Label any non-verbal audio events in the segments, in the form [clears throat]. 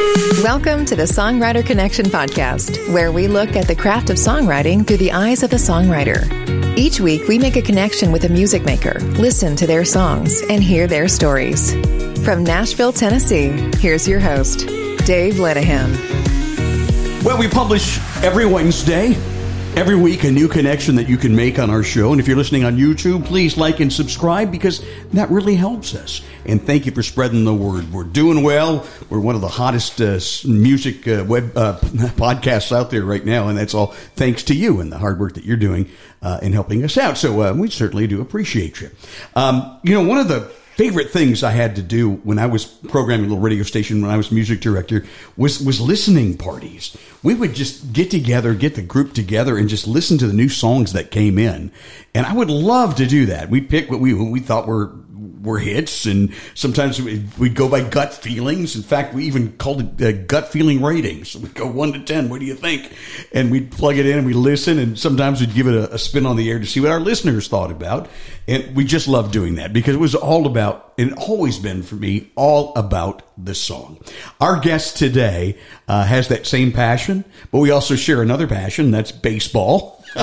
Welcome to the Songwriter Connection podcast, where we look at the craft of songwriting through the eyes of the songwriter. Each week, we make a connection with a music maker, listen to their songs, and hear their stories. From Nashville, Tennessee, here's your host, Dave Lenihan. Well, we publish every Wednesday, every week, a new connection that you can make on our show. And if you're listening on YouTube, please like and subscribe because that really helps us. And thank you for spreading the word. We're doing well. We're one of the hottest uh, music uh, web uh, [laughs] podcasts out there right now, and that's all thanks to you and the hard work that you're doing uh, in helping us out. So uh, we certainly do appreciate you. Um, you know, one of the favorite things I had to do when I was programming a little radio station when I was music director was was listening parties. We would just get together, get the group together, and just listen to the new songs that came in. And I would love to do that. We'd pick what we what we thought were were hits, and sometimes we'd go by gut feelings. In fact, we even called it gut feeling ratings. We'd go one to ten. What do you think? And we'd plug it in and we listen, and sometimes we'd give it a, a spin on the air to see what our listeners thought about. And we just loved doing that because it was all about, and always been for me, all about the song. Our guest today uh, has that same passion, but we also share another passion that's baseball. [laughs]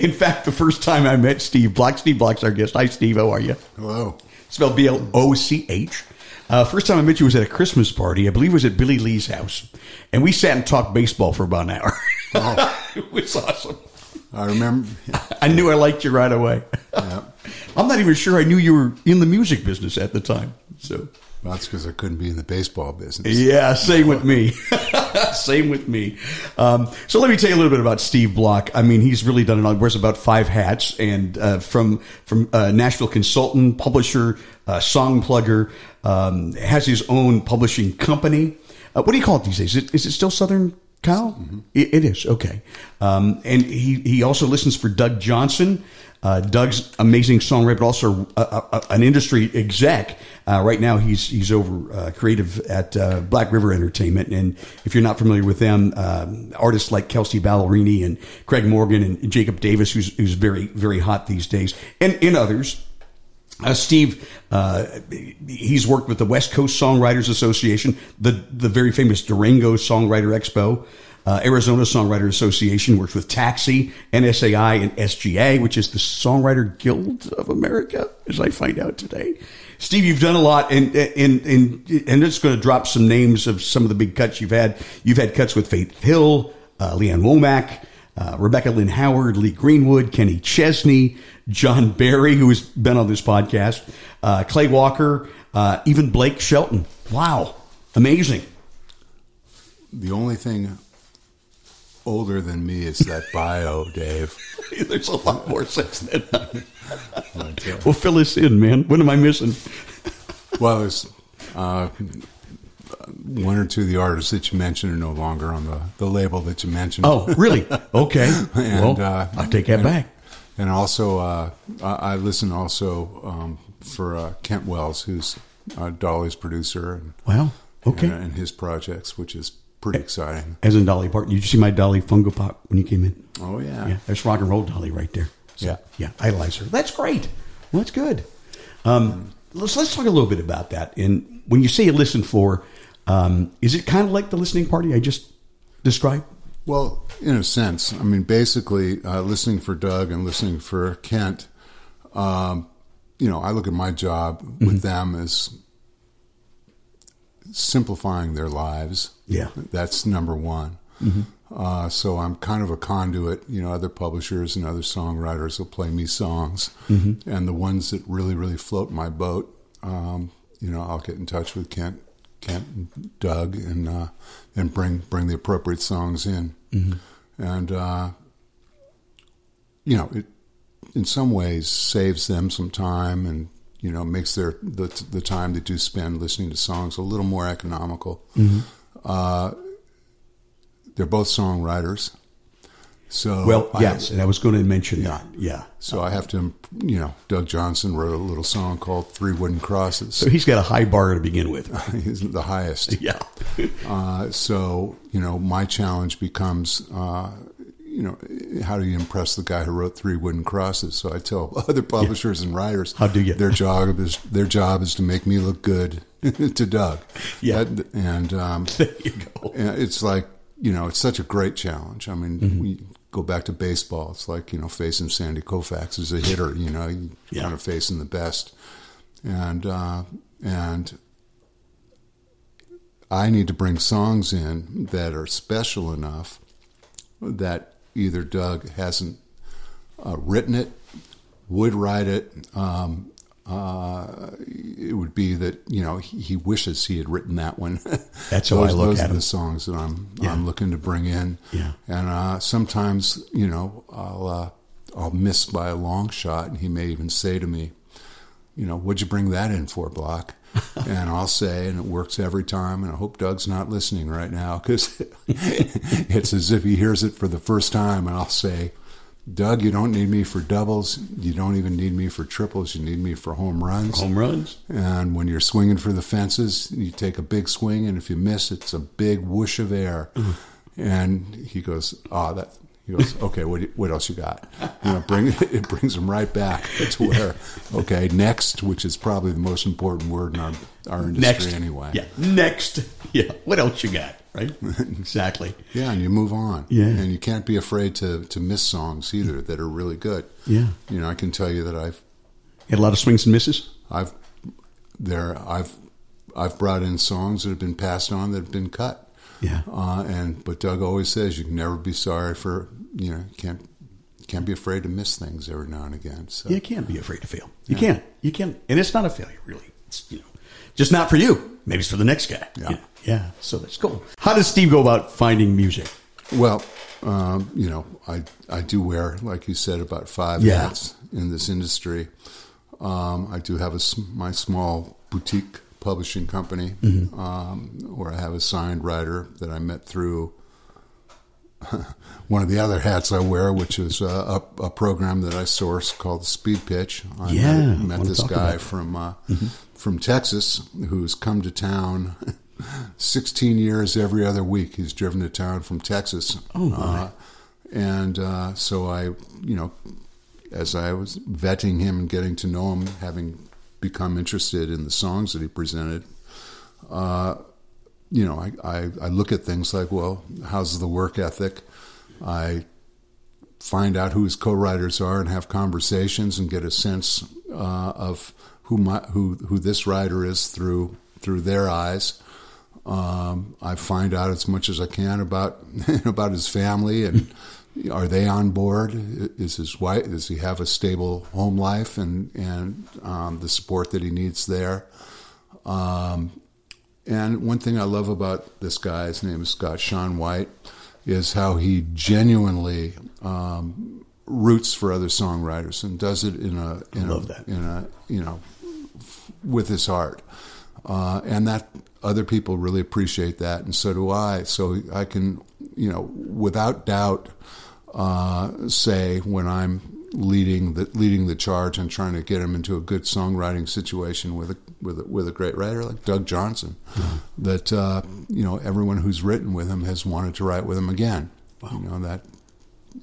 In fact, the first time I met Steve Bloch, Steve Bloch's our guest. Hi, Steve. How are you? Hello. Spelled B L O C H. Uh, first time I met you was at a Christmas party. I believe it was at Billy Lee's house. And we sat and talked baseball for about an hour. Oh. [laughs] it was awesome. I remember. [laughs] I knew I liked you right away. Yeah. [laughs] I'm not even sure I knew you were in the music business at the time. So, that's because I couldn't be in the baseball business. yeah, same with me. [laughs] same with me. Um, so let me tell you a little bit about Steve Bloch. I mean, he's really done it all. He wears about five hats, and uh, from from uh, Nashville consultant, publisher, uh, song plugger, um, has his own publishing company. Uh, what do you call it these days? Is it, is it still Southern Cal? It, it is okay. Um, and he he also listens for Doug Johnson. Uh, Doug's amazing songwriter, but also a, a, an industry exec. Uh, right now, he's he's over uh, creative at uh, Black River Entertainment, and if you're not familiar with them, artists like Kelsea Ballerini and Craig Morgan and Jacob Davis, who's who's very very hot these days, and and others. Uh, Steve, uh, he's worked with the West Coast Songwriters Association, the the very famous Durango Songwriter Expo, uh, Arizona Songwriter Association, works with Taxi, NSAI, and SGA, which is the Songwriter Guild of America, as I find out today. Steve, you've done a lot, and and and and it's going to drop some names of some of the big cuts you've had. You've had cuts with Faith Hill, uh, Lee Ann Womack. Uh, Rebecca Lynn Howard, Lee Greenwood, Kenny Chesney, John Berry, who has been on this podcast, uh, Clay Walker, uh, even Blake Shelton. Wow, amazing. The only thing older than me is that [laughs] bio, Dave. [laughs] There's a lot more since then. [laughs] well, fill us in, man. What am I missing? Well, there's uh, one or two of the artists that you mentioned are no longer on the, the label that you mentioned. Oh, really? Okay. And, well, uh, I'll take that and- back. And also, uh, I I listen also um, for uh, Kent Wells, who's uh, Dolly's producer, and, Wow. Okay. and, and his projects, which is pretty exciting. As in Dolly Parton. Did you see my Dolly Funko Pop when you came in? Oh yeah, Yeah, there's rock and roll Dolly right there. So, Yeah. yeah, idolize her. That's great. Well, that's good. Um, let's let's talk a little bit about that. And when you say you listen for, um, is it kind of like the listening party I just described? Well, in a sense, I mean, basically, uh, listening for Doug and listening for Kent, um, you know, I look at my job with them as simplifying their lives. Yeah. That's number one. Uh, so I'm kind of a conduit. You know, other publishers and other songwriters will play me songs, and the ones that really, really float my boat, um, you know, I'll get in touch with Kent, Kent and Doug, and uh, and bring bring the appropriate songs in, and uh, you know, it in some ways saves them some time and you know makes their the the time they do spend listening to songs a little more economical. Uh, they're both songwriters. So Well, I- yes, and I was going to mention Yeah. that. Yeah. So I have to, you know, Doug Johnson wrote a little song called Three Wooden Crosses. So he's got a high bar to begin with. [laughs] He's the highest. [laughs] Yeah. Uh, so, you know, my challenge becomes, uh, you know, how do you impress the guy who wrote Three Wooden Crosses? So I tell [laughs] other publishers and writers, How do you? Their job is their job is to make me look good [laughs] to Doug. Yeah. That- and um, [laughs] There you go. and it's like you know, it's such a great challenge. I mean, Mm-hmm. we go back to baseball. It's like you know, facing Sandy Koufax as a hitter. You know, you Yeah. kind of facing the best, and uh, and I need to bring songs in that are special enough that either Doug hasn't uh, written it, would write it. Um, uh, it would be that you know he, he wishes he had written that one. [laughs] That's how I look those at are him. the songs that I'm Yeah. I'm looking to bring in. Yeah. and uh, sometimes you know I'll uh, I'll miss by a long shot, and he may even say to me, you know, what'd you bring that in for, Bloch? [laughs] and I'll say, and it works every time. And I hope Doug's not listening right now because [laughs] it's as if he hears it for the first time. And I'll say, Doug, you don't need me for doubles. You don't even need me for triples. You need me for home runs. Home runs. And when you're swinging for the fences, you take a big swing, and if you miss, it's a big whoosh of air. Mm-hmm. And he goes, "Oh, that." He goes, "Okay, what, what else you got?" You know, bring [laughs] it brings him right back to where, okay, next, which is probably the most important word in our our industry Next. anyway. Yeah. Next. Yeah. What else you got? Right. [laughs] exactly. Yeah, and you move on. Yeah. and you can't be afraid to to miss songs either that are really good. Yeah. you know, I can tell you that I've Had a lot of swings and misses. I've there I've I've brought in songs that have been passed on that have been cut. Yeah. Uh, and but Doug always says you can never be sorry for you know can't can't be afraid to miss things every now and again. So You can't be afraid to fail. You can't. You can't. And it's not a failure, really. It's you know, just not for you. Maybe it's for the next guy. Yeah. Yeah. Yeah. So that's cool. How does Steve go about finding music? well, um, you know I I do wear like you said about five Yeah. hats in this industry. Um, I do have a, my small boutique publishing company Mm-hmm. um, where I have a signed writer that I met through [laughs] one of the other hats I wear, which is uh, a, a program that I source called Speed Pitch. I Yeah, met, met this guy from uh, from Texas who's come to town. [laughs] 16 years every other week he's driven to town from Texas. Oh. Uh, and uh, so I, you know, as I was vetting him and getting to know him, having become interested in the songs that he presented, uh, you know, I, I, I look at things like, well, how's the work ethic? I find out who his co-writers are and have conversations and get a sense uh, of who my, who who this writer is through through their eyes. Um, I find out as much as I can about [laughs] about his family and are they on board? Is his wife? Does he have a stable home life and and um, the support that he needs there? Um, and one thing I love about this guy, his name is Scott Sean White, is how he genuinely um, roots for other songwriters and does it in a in love a, that. in a you know f- with his heart, uh, and that other people really appreciate that, and so do I. So I can you know without doubt uh, say when I'm leading the leading the charge and trying to get him into a good songwriting situation with a with a, with a great writer like Doug Johnson, that uh, you know everyone who's written with him has wanted to write with him again. You know that,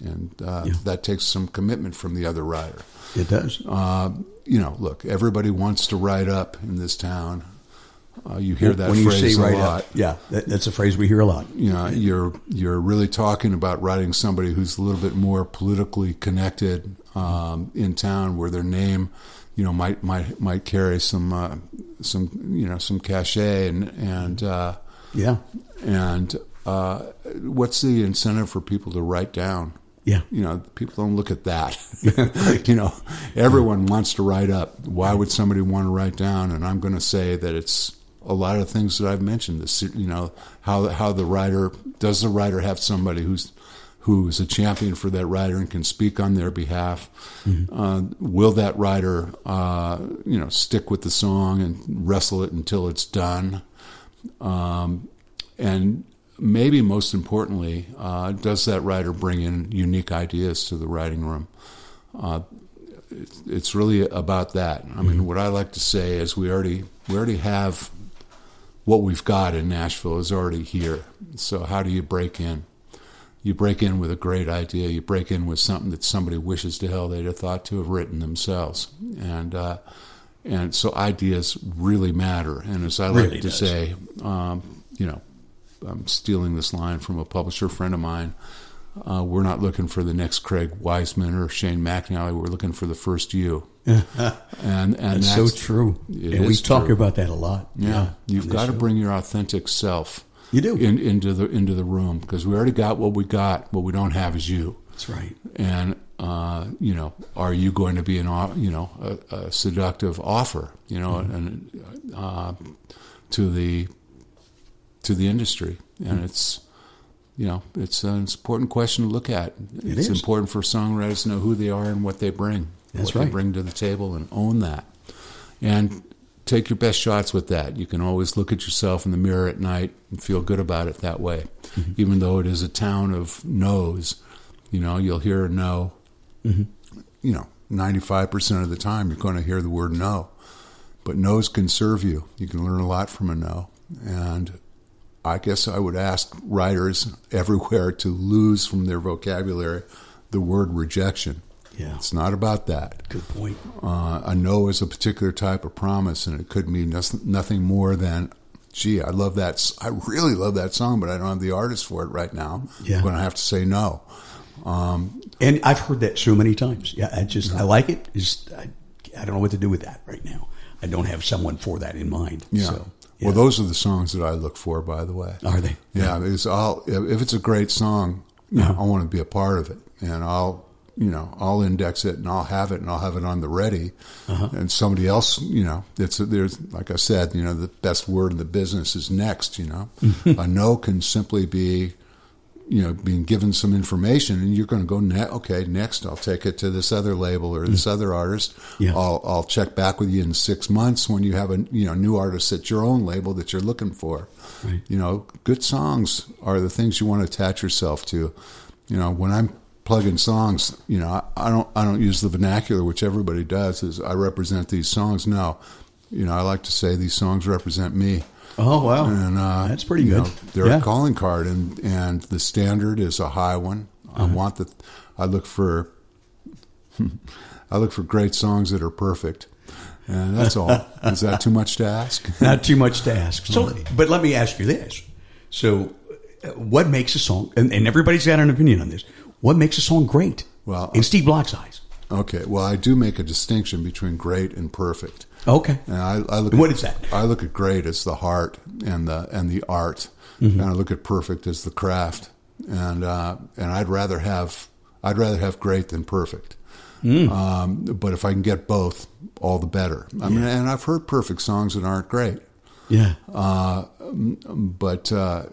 and uh, Yeah. that takes some commitment from the other writer. It does. Uh, you know, look, everybody wants to write up in this town. Uh, you hear that when you phrase say a right lot up, yeah, that, that's a phrase we hear a lot. you know, you're you're really talking about writing somebody who's a little bit more politically connected um, in town, where their name, you know, might might might carry some uh, some you know some cachet and and uh, Yeah, and uh, what's the incentive for people to write down? yeah, You know, people don't look at that. [laughs] you know, everyone wants to write up. Why would somebody want to write down? And I'm going to say that it's a lot of things that I've mentioned. This, you know, how how the writer does the writer have somebody who's who's a champion for that writer and can speak on their behalf? Uh, will that writer, uh, you know, stick with the song and wrestle it until it's done? Um, and maybe most importantly, uh, does that writer bring in unique ideas to the writing room? Uh, it's really about that. I mean, what I like to say is we already we already have what we've got in Nashville is already here. So how do you break in? You break in with a great idea. You break in with something that somebody wishes to hell they'd have thought to have written themselves. And uh, and so ideas really matter. And as I like to does. say, um, you know, I'm stealing this line from a publisher friend of mine. Uh, we're not looking for the next Craig Wiseman or Shane McAnally. We're looking for the first you. and and That's, that's, so true. It and we talk true. about that a lot. Yeah, you've got to bring your authentic self. You do. in, into the into the room because we already got what we got. What we don't have is you. That's right. And uh, you know, are you going to be an you know a, a seductive offer? You know, Mm-hmm. and uh, to the to the industry, and Mm-hmm. it's you know it's an important question to look at. It it's is. important for songwriters to know who they are and what they bring. That's what right. They bring to the table and own that, and take your best shots with that. You can always look at yourself in the mirror at night and feel good about it that way, Mm-hmm. even though it is a town of no's. You know, you'll hear a no. Mm-hmm. You know, ninety-five percent of the time you're going to hear the word no, but no's can serve you. You can learn a lot from a no, and I guess I would ask writers everywhere to lose from their vocabulary the word rejection. Yeah. It's not about that. Good point. Uh, a no is a particular type of promise, and it could mean nothing more than, gee, I love that. I really love that song, but I don't have the artist for it right now. Yeah. I'm going to have to say no. And I've heard that so many times. Yeah, I just I like it. It's, I, I don't know what to do with that right now. I don't have someone for that in mind. Yeah. So, yeah. Well, those are the songs that I look for, by the way. Are they? Yeah, it's I'll if it's a great song, know, I want to be a part of it, and I'll you know I'll index it and I'll have it and I'll have it on the ready, Uh-huh. and somebody else, you know, it's there's like I said, you know, the best word in the business is next. You know, a no can simply be. You know, being given some information, and you're going to go, ne- okay, next I'll take it to this other label or this mm. other artist. Yeah. I'll I'll check back with you in six months when you have a you know new artist at your own label that you're looking for. Right. You know, good songs are the things you want to attach yourself to. You know, when I'm plugging songs, you know, I, I don't I don't use the vernacular which everybody does. Is I represent these songs. No, you know, I like to say these songs represent me. Oh wow, And uh, that's pretty good. know, they're yeah. a calling card, and and the standard is a high one. I Uh-huh. want the. I look for. [laughs] I look for great songs that are perfect, and that's all. [laughs] is that too much to ask? Not too much to ask. So, but let me ask you this: So, uh, what makes a song? And, and everybody's got an opinion on this. What makes a song great? Well, in Steve Bloch's eyes. Okay, well, I do make a distinction between great and perfect. Okay. And I, I look. What at, is that? I look at great as the heart and the and the art, Mm-hmm. and I look at perfect as the craft. And uh, and I'd rather have I'd rather have great than perfect. Mm. Um, but if I can get both, all the better. I mean, and I've heard perfect songs that aren't great, Yeah. but uh,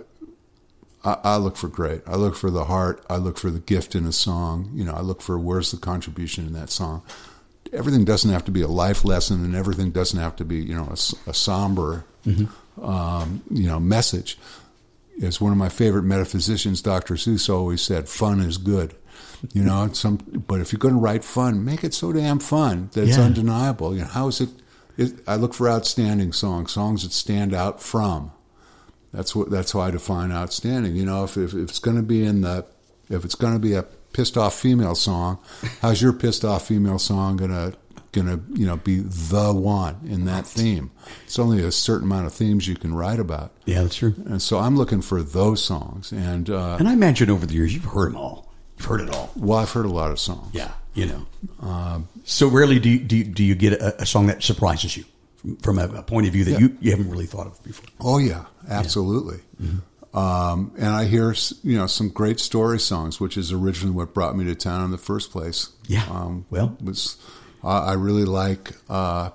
I, I look for great. I look for the heart. I look for the gift in a song. You know, I look for where's the contribution in that song. Everything doesn't have to be a life lesson, and everything doesn't have to be you know a, a somber um, you know message. As one of my favorite metaphysicians, Dr. Seuss, always said, "Fun is good." You know, some. But if you're going to write fun, make it so damn fun that it's Yeah. undeniable. You know, how is it? it I look for outstanding songs, songs that stand out from. That's what. That's how I define outstanding. You know, if if, if it's going to be in the, if it's going to be a pissed off female song, how's your pissed off female song gonna gonna you know be the one in that theme? It's only a certain amount of themes you can write about, Yeah, that's true. and so I'm looking for those songs. And uh, And I imagine over the years you've heard them all. You've heard it all. well, I've heard a lot of songs. Yeah, you know. Um, so rarely do you, do you, do you get a, a song that surprises you from, from a, a point of view that Yeah. you, you haven't really thought of before. Oh yeah, absolutely. Um, and I hear you know some great story songs, which is originally what brought me to town in the first place. Yeah. Um, Well. was I, I really like uh,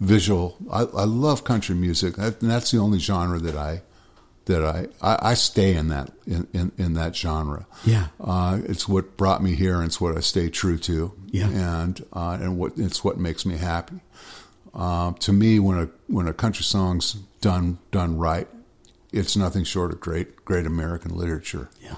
visual. I, I love country music, and that's the only genre that I that I, I, I stay in that in, in, in that genre. Yeah. uh, it's what brought me here, and it's what I stay true to. Yeah. and uh, and what it's what makes me happy. Uh, to me, when a when a country song's done done right, it's nothing short of great great American literature. Yeah.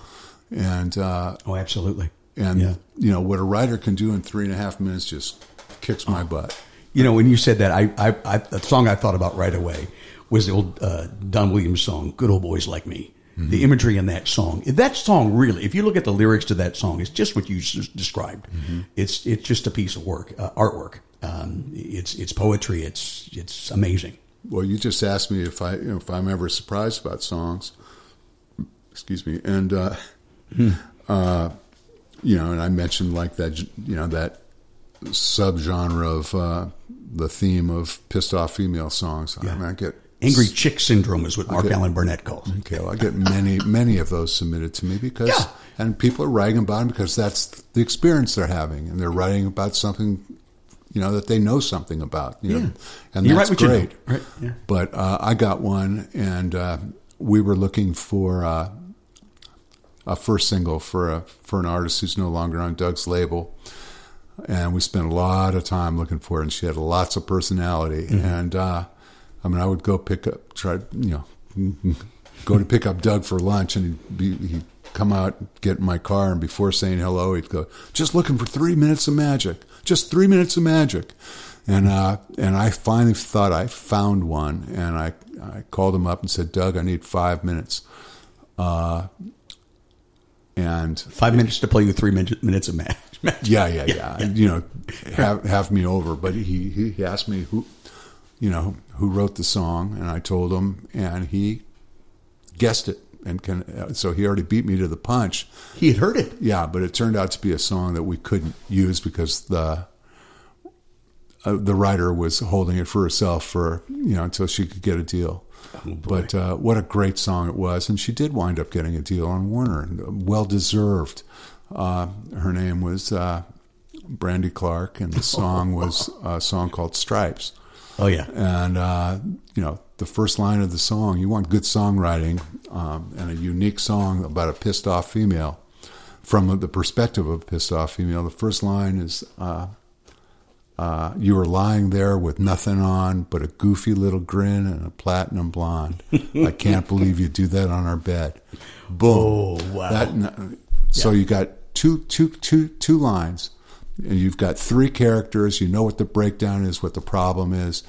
And uh, Oh, absolutely. and Yeah. you know what a writer can do in three and a half minutes just kicks Oh. my butt. You know, when you said that, I, I, I the song I thought about right away was the old uh, Don Williams song, "Good Old Boys Like Me." Mm-hmm. The imagery in that song, that song really, if you look at the lyrics to that song, it's just what you s- described. Mm-hmm. It's it's just a piece of work, uh, artwork. Um, it's it's poetry. It's it's amazing. Well, you just asked me if I you know, if I'm ever surprised about songs. Excuse me, and uh, [laughs] uh, you know, and I mentioned like that you know that subgenre of uh, the theme of pissed off female songs. I, mean, I get Angry chick syndrome is what Mark Okay. Allen Barnette calls. it. Okay, well, I get many, many of those submitted to me because, Yeah. and people are writing about them because that's the experience they're having, and they're writing about something, you know, that they know something about. You know, and You that's what you know, great. right, yeah. But uh, I got one, and uh, we were looking for uh, a first single for a for an artist who's no longer on Doug's label. And we spent a lot of time looking for it, and she had lots of personality. Mm-hmm. And uh, I mean, I would go pick up, try, you know, [laughs] go to pick up Doug for lunch, and he'd, be, he'd come out, get in my car, and before saying hello, he'd go, "Just looking for three minutes of magic, just three minutes of magic." And uh, and I finally thought I found one, and I I called him up and said, "Doug, I need five minutes." Uh, and Five minutes to play you three min- minutes of match. [laughs] match. yeah, yeah, yeah. You know, have have me over. But he he asked me who, you know, who wrote the song, and I told him, and he guessed it, and can. So he already beat me to the punch. He had heard it. Yeah, but it turned out to be a song that we couldn't use because the uh, the writer was holding it for herself for you know until she could get a deal. but uh, what a great song it was, and she did wind up getting a deal on Warner, and well deserved. Uh, her name was uh, Brandy Clark, and the [laughs] song was a song called Stripes. Oh yeah. And uh, you know, the first line of the song, you want good songwriting um, and a unique song about a pissed off female from the perspective of a pissed off female. The first line is, uh, uh, "You were lying there with nothing on but a goofy little grin and a platinum blonde. [laughs] I can't believe you do that on our bed." Boom. Oh wow. That, so you got two, two, two, two lines. And you've got three characters. You know what the breakdown is, what the problem is.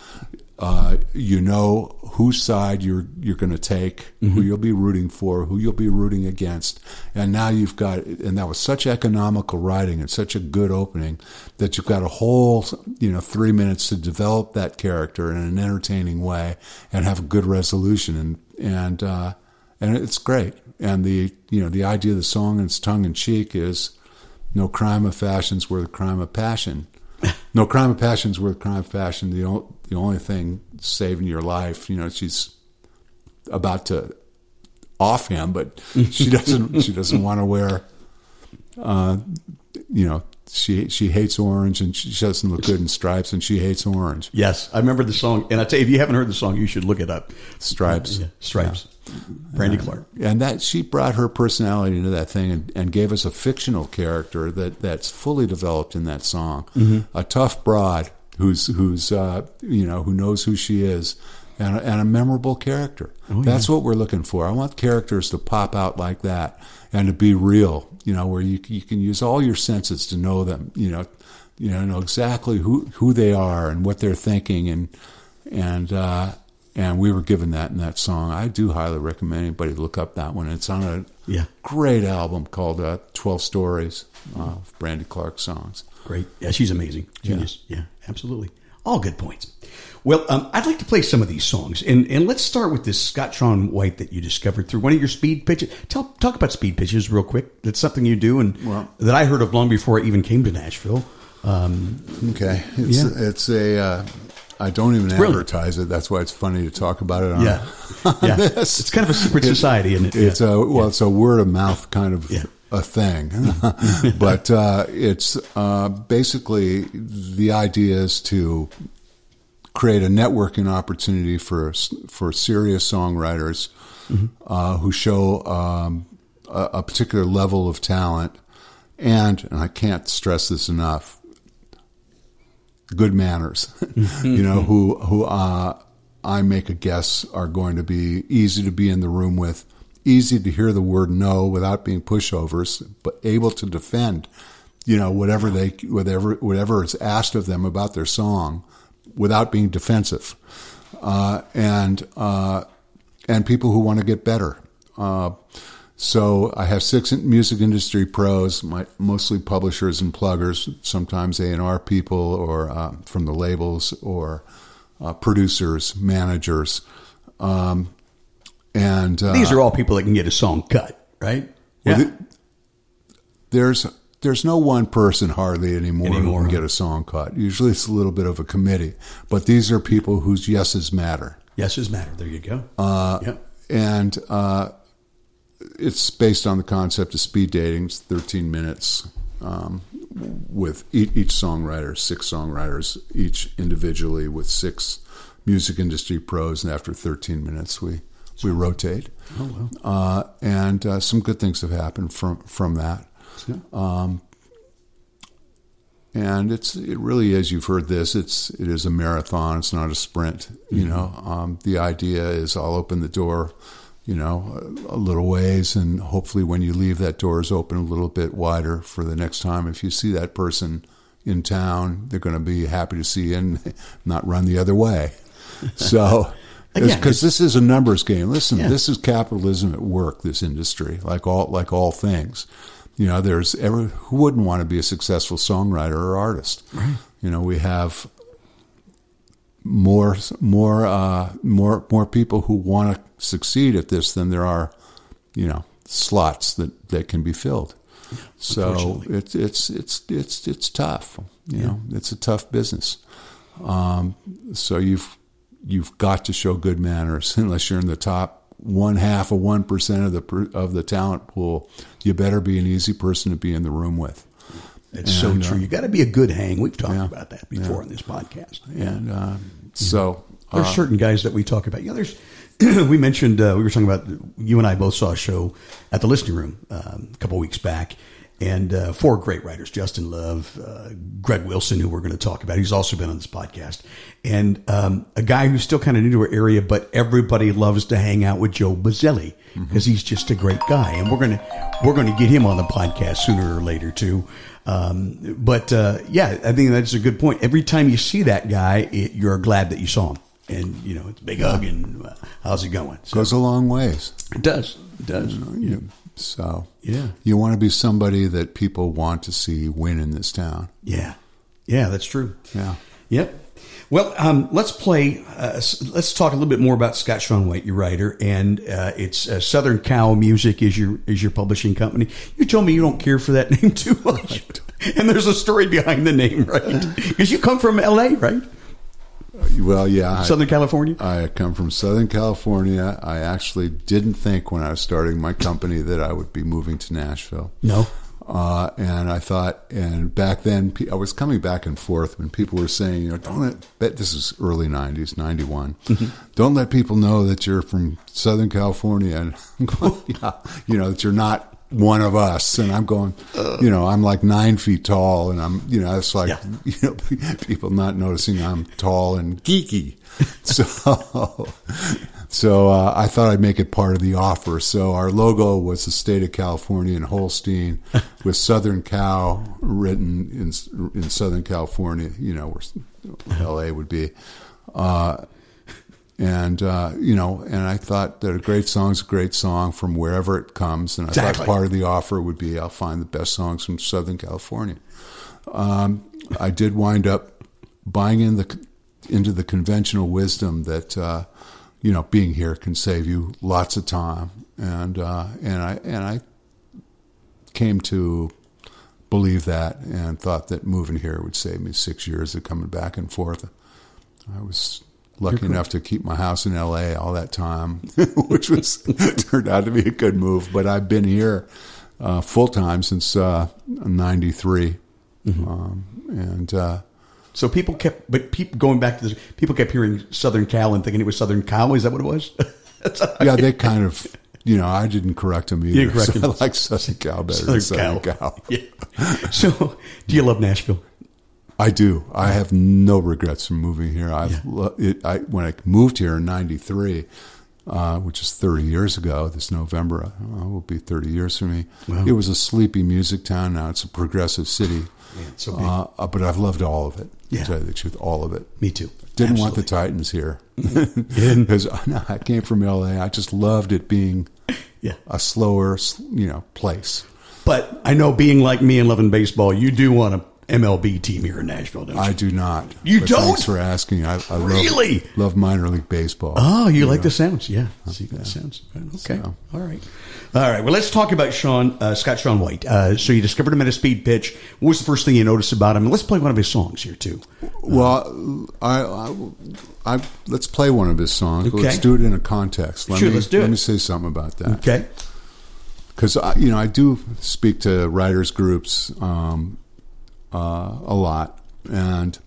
Uh, you know whose side you're you're going to take, who you'll be rooting for, who you'll be rooting against, and now you've got and that was such economical writing and such a good opening that you've got a whole you know three minutes to develop that character in an entertaining way and have a good resolution and and uh, and it's great. And the you know the idea of the song and its tongue in cheek is no crime of fashion's worth crime of passion. no crime of passion's worth crime of fashion. The o- the only thing saving your life, you know, she's about to off him, but she doesn't. she doesn't want to wear. Uh, you know, she she hates orange and she doesn't look good in stripes, and she hates orange yes, I remember the song, and I tell you, if you haven't heard the song, you should look it up. stripes. Yeah, Stripes. Brandy Clark. and that she brought her personality into that thing and, and gave us a fictional character that that's fully developed in that song a tough broad who's who's uh, you know who knows who she is and a, and a memorable character that's what we're looking for i want characters to pop out like that and to be real you know where you you can use all your senses to know them you know you know know exactly who who they are and what they're thinking and and uh and we were given that in that song. I do highly recommend anybody look up that one. It's on a Yeah. great album called uh, 12 Stories uh, of Brandy Clark songs. Great. Yeah, she's amazing. Genius. Yeah, absolutely. All good points. Well, um, I'd like to play some of these songs, and, and let's start with this Scott Sean White that you discovered through one of your speed pitches. Tell talk about speed pitches real quick. That's something you do, and Well- that I heard of long before I even came to Nashville. Um, Okay. It's, Yeah. it's a, uh, I don't even advertise it. That's why it's funny to talk about it on, yeah, [laughs] yeah. It's kind of a secret society, isn't it? It's yeah. a well, it's a word of mouth kind of Yeah. a thing, [laughs] [laughs] but uh, it's uh, basically the idea is to create a networking opportunity for for serious songwriters uh, who show um, a, a particular level of talent, and and I can't stress this enough, good manners. [laughs] you know who who uh, I make a guess are going to be easy to be in the room with, easy to hear the word no without being pushovers, but able to defend, you know, whatever they whatever whatever is asked of them about their song, without being defensive, uh, and uh, and people who want to get better. Uh, so I have six music industry pros, my, mostly publishers and pluggers, sometimes A and R people, or uh, from the labels, or uh, producers, managers, um, and uh, These are all people that can get a song cut, right? well, yeah. the- there's there's no one person hardly anymore, Anymore, who can get a song cut. Usually it's a little bit of a committee, but these are people whose yeses matter. Yeses matter. There you go. Uh, yep. and uh, it's based on the concept of speed dating. It's 13 minutes um, with each, each songwriter, six songwriters, each individually with six music industry pros. And after 13 minutes, we we rotate. Oh, Uh, and uh, some good things have happened from from that. Um, and it's it really is. You've heard this. It's it is a marathon. It's not a sprint. You know, um, the idea is I'll open the door, you know, a, a little ways, and hopefully when you leave, that door is open a little bit wider for the next time. If you see that person in town, they're going to be happy to see you and [laughs] not run the other way. [laughs] So. Because this is a numbers game. Listen, Yeah. this is capitalism at work. This industry, like all like all things, you know, there's ever who wouldn't want to be a successful songwriter or artist. You know, we have more more uh, more more people who want to succeed at this than there are, you know, slots that that can be filled. So it's it's it's it's it's tough. You know, it's a tough business. Um, so you've you've got to show good manners [laughs] unless you're in the top one half of one percent of the of the talent pool. You better be an easy person to be in the room with. It's so and, uh, true. You got to be a good hang. We've talked Yeah. about that before on this podcast. And uh, so There's uh, certain guys that we talk about. You know, there's [clears throat] we mentioned uh, we were talking about you and I both saw a show at the listening room um, a couple weeks back, and uh, four great writers: Justin Love, uh, Greg Wilson, who we're going to talk about. He's also been on this podcast, and um, a guy who's still kind of new to our area, but everybody loves to hang out with Joe Bazzelli because he's just a great guy, and we're gonna we're going to get him on the podcast sooner or later too. Um, but uh, yeah, I think that's a good point. Every time you see that guy, it, you're glad that you saw him, and you know it's a big hug and uh, how's it going? So goes a long ways. it does, it does. You, so Yeah. you want to be somebody that people want to see win in this town. Yeah, yeah, that's true. Yeah. Yep. Well, um, let's play. Uh, let's talk a little bit more about Scott Sean White, your writer, and uh, it's uh, Southern Cow Music is your is your publishing company. You told me you don't care for that [laughs] name too much, and there's a story behind the name, right? [laughs] Because you come from L.A., right? Well, yeah. I- Southern California. I come from Southern California. I actually didn't think when I was starting my company that I would be moving to Nashville. No. Uh, and I thought, and back then, I was coming back and forth when people were saying, you know, don't let, bet this is early 90s, 91. Don't let people know that you're from Southern California. And going, [laughs] yeah, you know, that you're not one of us. And I'm going, you know, I'm like nine feet tall. And I'm, you know, it's like, Yeah. [laughs] you know, people not noticing I'm tall and geeky. [laughs] So, so uh, I thought I'd make it part of the offer. So our logo was the state of California and Holstein, [laughs] with Southern Cal written in in Southern California. You know where L.A. would be. Uh, and uh, you know, and I thought that a great song's a great song from wherever it comes, and I Exactly. thought part of the offer would be I'll find the best songs from Southern California. Um, I did wind up buying in the into the conventional wisdom that uh, you know being here can save you lots of time, and uh, and I and I came to believe that and thought that moving here would save me six years of coming back and forth. I was lucky enough to keep my house in L.A. all that time, [laughs] which was [laughs] turned out to be a good move. But I've been here uh, full time since '93, um, and uh, So people kept, but people going back to this, people kept hearing Southern Cal and thinking it was Southern Cow. Is that what it was? [laughs] That's how I- yeah, they kind of. You know, I didn't correct them either. correct so. I like Southern Cal better than Southern Cal. Yeah. So, do you love Nashville? I do. I have no regrets from moving here. I've lo- it, I when I moved here in '93, uh, which is 30 years ago. This November uh, will be 30 years for me. It was a sleepy music town. Now it's a progressive city. it's so uh, uh, but I've loved all of it. Yeah. To tell you the truth, all of it. Me too. Didn't want the Titans here because [laughs] no, I came from LA. I just loved it being Yeah. a slower, you know, place. But I know being like me and loving baseball, you do want a MLB team here in Nashville, don't you? I do not. You But don't? Thanks for asking. I, I Really? love, love minor league baseball. Oh, you like the sounds? Yeah, see the sounds. Okay, So. all right, all right. Well, let's talk about Sean uh, Scott Sean White. Uh, so you discovered him at a speed pitch. What was the first thing you noticed about him? Let's play one of his songs here too. Well, I, I, I, let's play one of his songs. Okay. Let's do it in a context. Let Sure, me, let's do let it. me say something about that. Okay, because you know I do speak to writers groups um, uh, a lot, and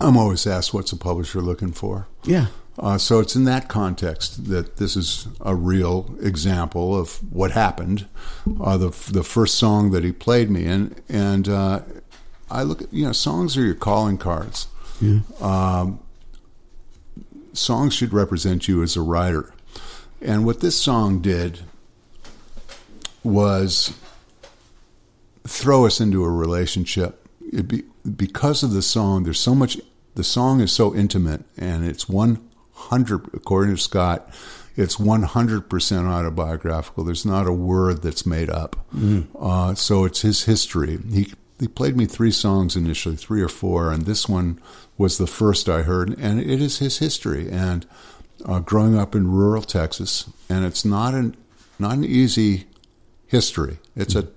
I'm always asked what's a publisher looking for. yeah, Uh, so it's in that context that this is a real example of what happened. Uh, the the first song that he played me, and and uh, I look at you know songs are your calling cards. Um, songs should represent you as a writer, and what this song did was throw us into a relationship. It be, because of the song, there's so much. The song is so intimate, and it's one hundred. According to Scott, it's one hundred percent autobiographical. There's not a word that's made up. Uh, so it's his history. He he played me three songs initially, three or four, and this one was the first I heard, and it is his history. And uh, growing up in rural Texas, and it's not an not an easy history. It's a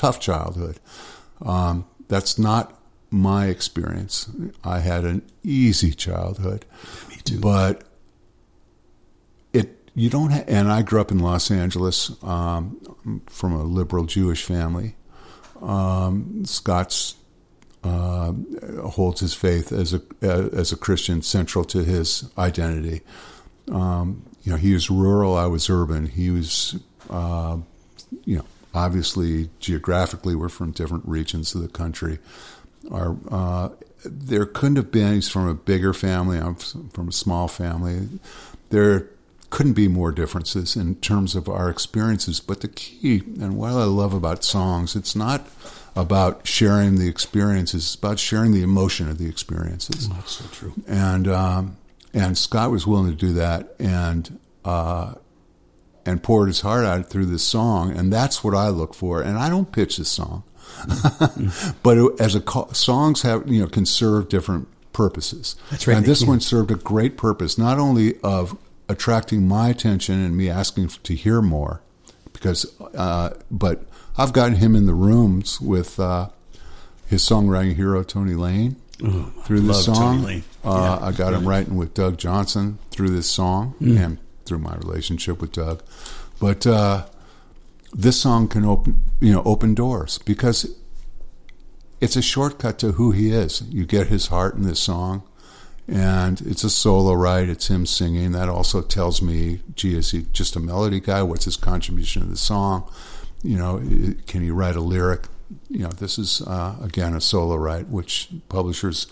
tough childhood. Um, that's not my experience. I had an easy childhood. Me too. But it you don't ha- and I grew up in Los Angeles um, from a liberal Jewish family. Um, Scott's uh, holds his faith as a as a Christian central to his identity. Um, you know, he was rural. I was urban. He was, uh, you know, obviously geographically we're from different regions of the country. Our uh, there couldn't have been. He's from a bigger family. I'm from a small family. There couldn't be more differences in terms of our experiences. But the key, and what I love about songs, it's not about sharing the experiences. It's about sharing the emotion of the experiences. that's so true. And um, and Scott was willing to do that, and uh, and poured his heart out through this song, and that's what I look for. And I don't pitch this song, [laughs] but it- as a co- songs have you know can serve different purposes. That's right, And this one served a great purpose, not only of attracting my attention and me asking to hear more, because uh, but I've gotten him in the rooms with uh, his songwriting hero Tony Lane through this song. Uh, Yeah. I got him writing with Doug Johnson through this song and through my relationship with Doug. But uh, this song can open, you know, open doors because it's a shortcut to who he is. You get his heart in this song, and it's a solo, right? It's him singing. That also tells me, gee, is he just a melody guy? What's his contribution to the song? You know, can he write a lyric? You know, this is uh, again a solo write, which publishers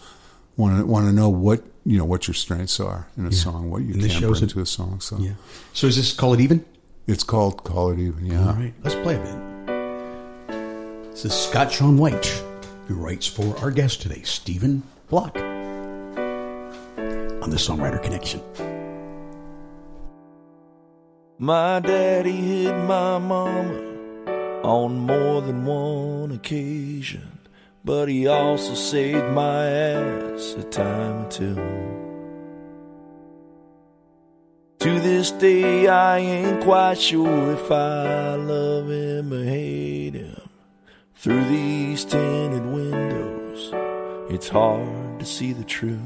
want to want to know what you know what your strengths are in a song, what you And can bring it. to a song. So Yeah. So is this call it even? it's called "Call It Even." Yeah. All right, let's play a bit. This is Scott Sean White, who writes for our guest today, Stephen Bloch, on the Songwriter Connection. My daddy hit my mama on more than one occasion, but he also saved my ass a time or two. To this day, I ain't quite sure if I love him or hate him. Through these tinted windows, it's hard to see the truth.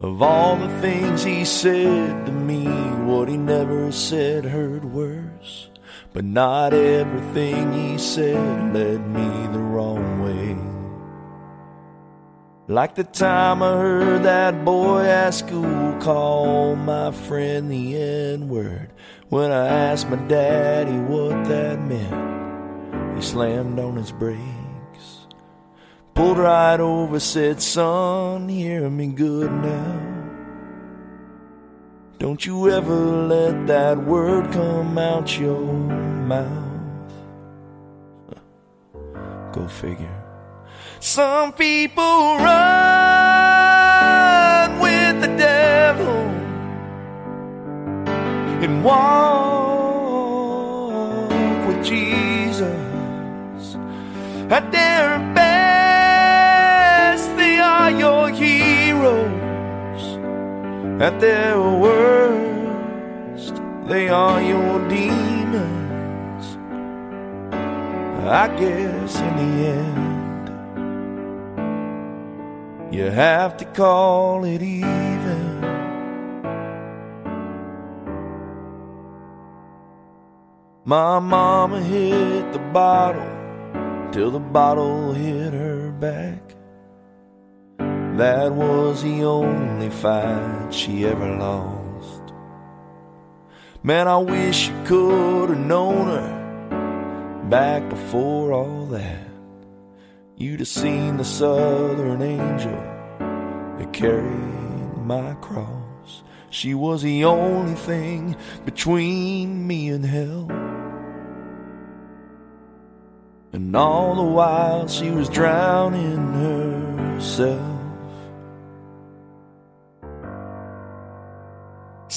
Of all the things he said to me, what he never said hurt worse. But not everything he said led me the wrong way. Like the time I heard that boy at school call my friend the N word. When I asked my daddy what that meant, he slammed on his brakes. pulled right over, said, Son, hear me good now. Don't you ever let that word come out your mouth. Go figure. Some people run with the devil and walk with Jesus. At their best, they are your heroes. At their worst, they are your demons. I guess in the end, you have to call it even. My mama hit the bottle till the bottle hit her back. That was the only fight she ever lost. Man, I wish you could have known her back before all that. You'd have seen the southern angel that carried my cross. She was the only thing between me and hell. And all the while she was drowning herself.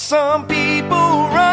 Some people run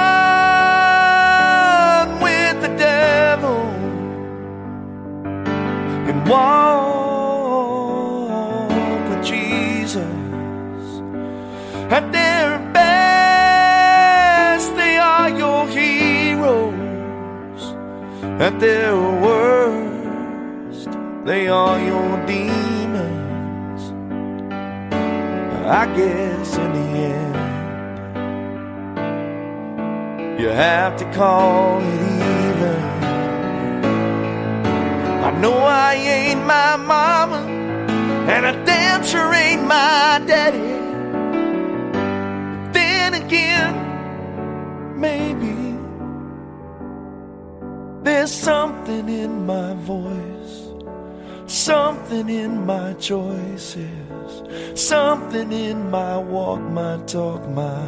something in my walk, my talk, my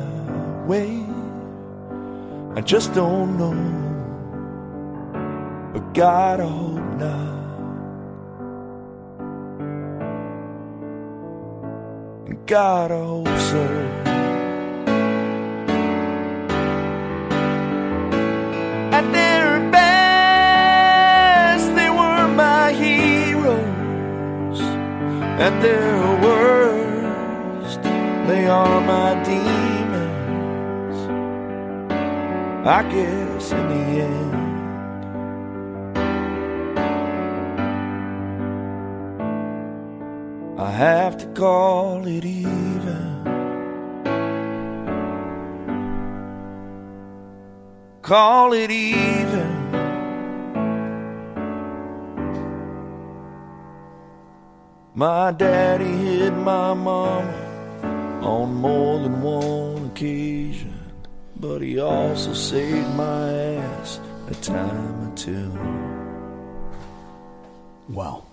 way. I just don't know, but God, I hope not. And God, I hope so. At their best, they were my heroes. At their are my demons. I guess in the end. I have to call it even. Call it even. My daddy hit my mama on more than one occasion, but he also saved my ass a time or two. Wow.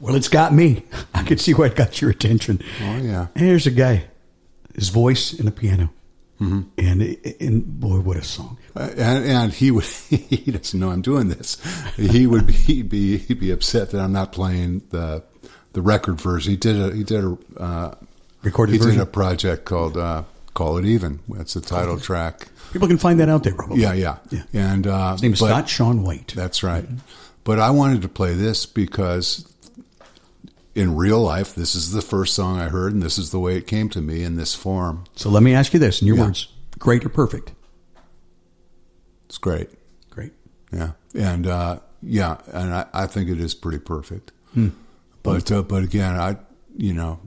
Well, it's got me. [laughs] I can see why it got your attention. Oh, yeah. And here's a guy, his voice and the piano. Mm-hmm. And, and boy, what a song. Uh, and, and he would [laughs] he doesn't know I'm doing this. He would be he'd be he'd be upset that I'm not playing the the record version. He did a he did a uh, Recorded he version? did a project called uh, Call It Even. That's the title track. People can find that out there, probably. Yeah, yeah, Yeah. And uh, His name is but- Scott Sean White. That's right. But I wanted to play this because in real life, this is the first song I heard, and this is the way it came to me in this form. So let me ask you this in your Yeah. words great or perfect? It's great. Great. Yeah, and uh, yeah, and I, I think it is pretty perfect. But uh, but again, I you know,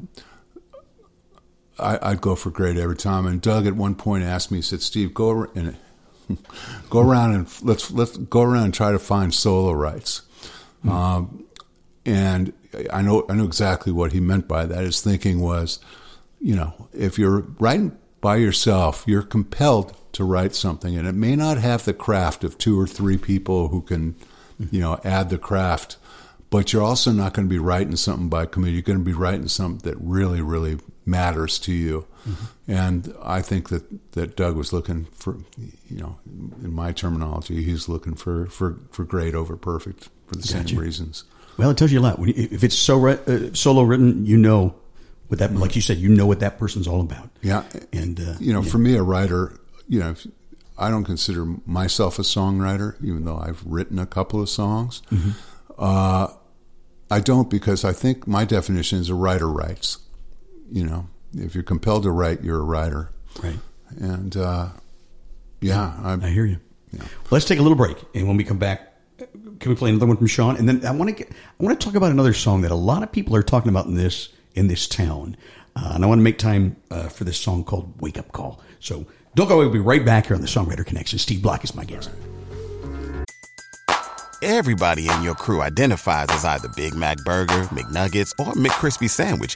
I, I'd go for great every time. And Doug at one point asked me, he said, "Steve, go and [laughs] go around and let's let's go around and try to find solo writes." Um, and I know I know exactly what he meant by that. His thinking was, you know, if you're writing by yourself, you're compelled to write something, and it may not have the craft of two or three people who can, you know, add the craft. but you're also not going to be writing something by committee. You're going to be writing something that really, really matters to you. Mm-hmm. And I think that, that Doug was looking for, you know, in my terminology, he's looking for, for, for great over perfect for the gotcha. same reasons. Well, it tells you a lot. If it's so uh, solo written, you know what that, like you said, you know what that person's all about. Yeah, and uh, you know, yeah. for me, a writer, you know, I don't consider myself a songwriter, even though I've written a couple of songs. Mm-hmm. Uh, I don't because I think my definition is a writer writes. You know, if you're compelled to write, you're a writer. Right. And uh, yeah, I, I hear you. Yeah. Well, let's take a little break, and when we come back, can we play another one from Sean? And then I want to get, I want to talk about another song that a lot of people are talking about in this in this town, uh, and I want to make time uh, for this song called "Wake Up Call." So don't go away. We'll be right back here on the Songwriter Connection. Steve Bloch is my guest. Everybody in your crew identifies as either Big Mac Burger, McNuggets, or McCrispy Sandwich,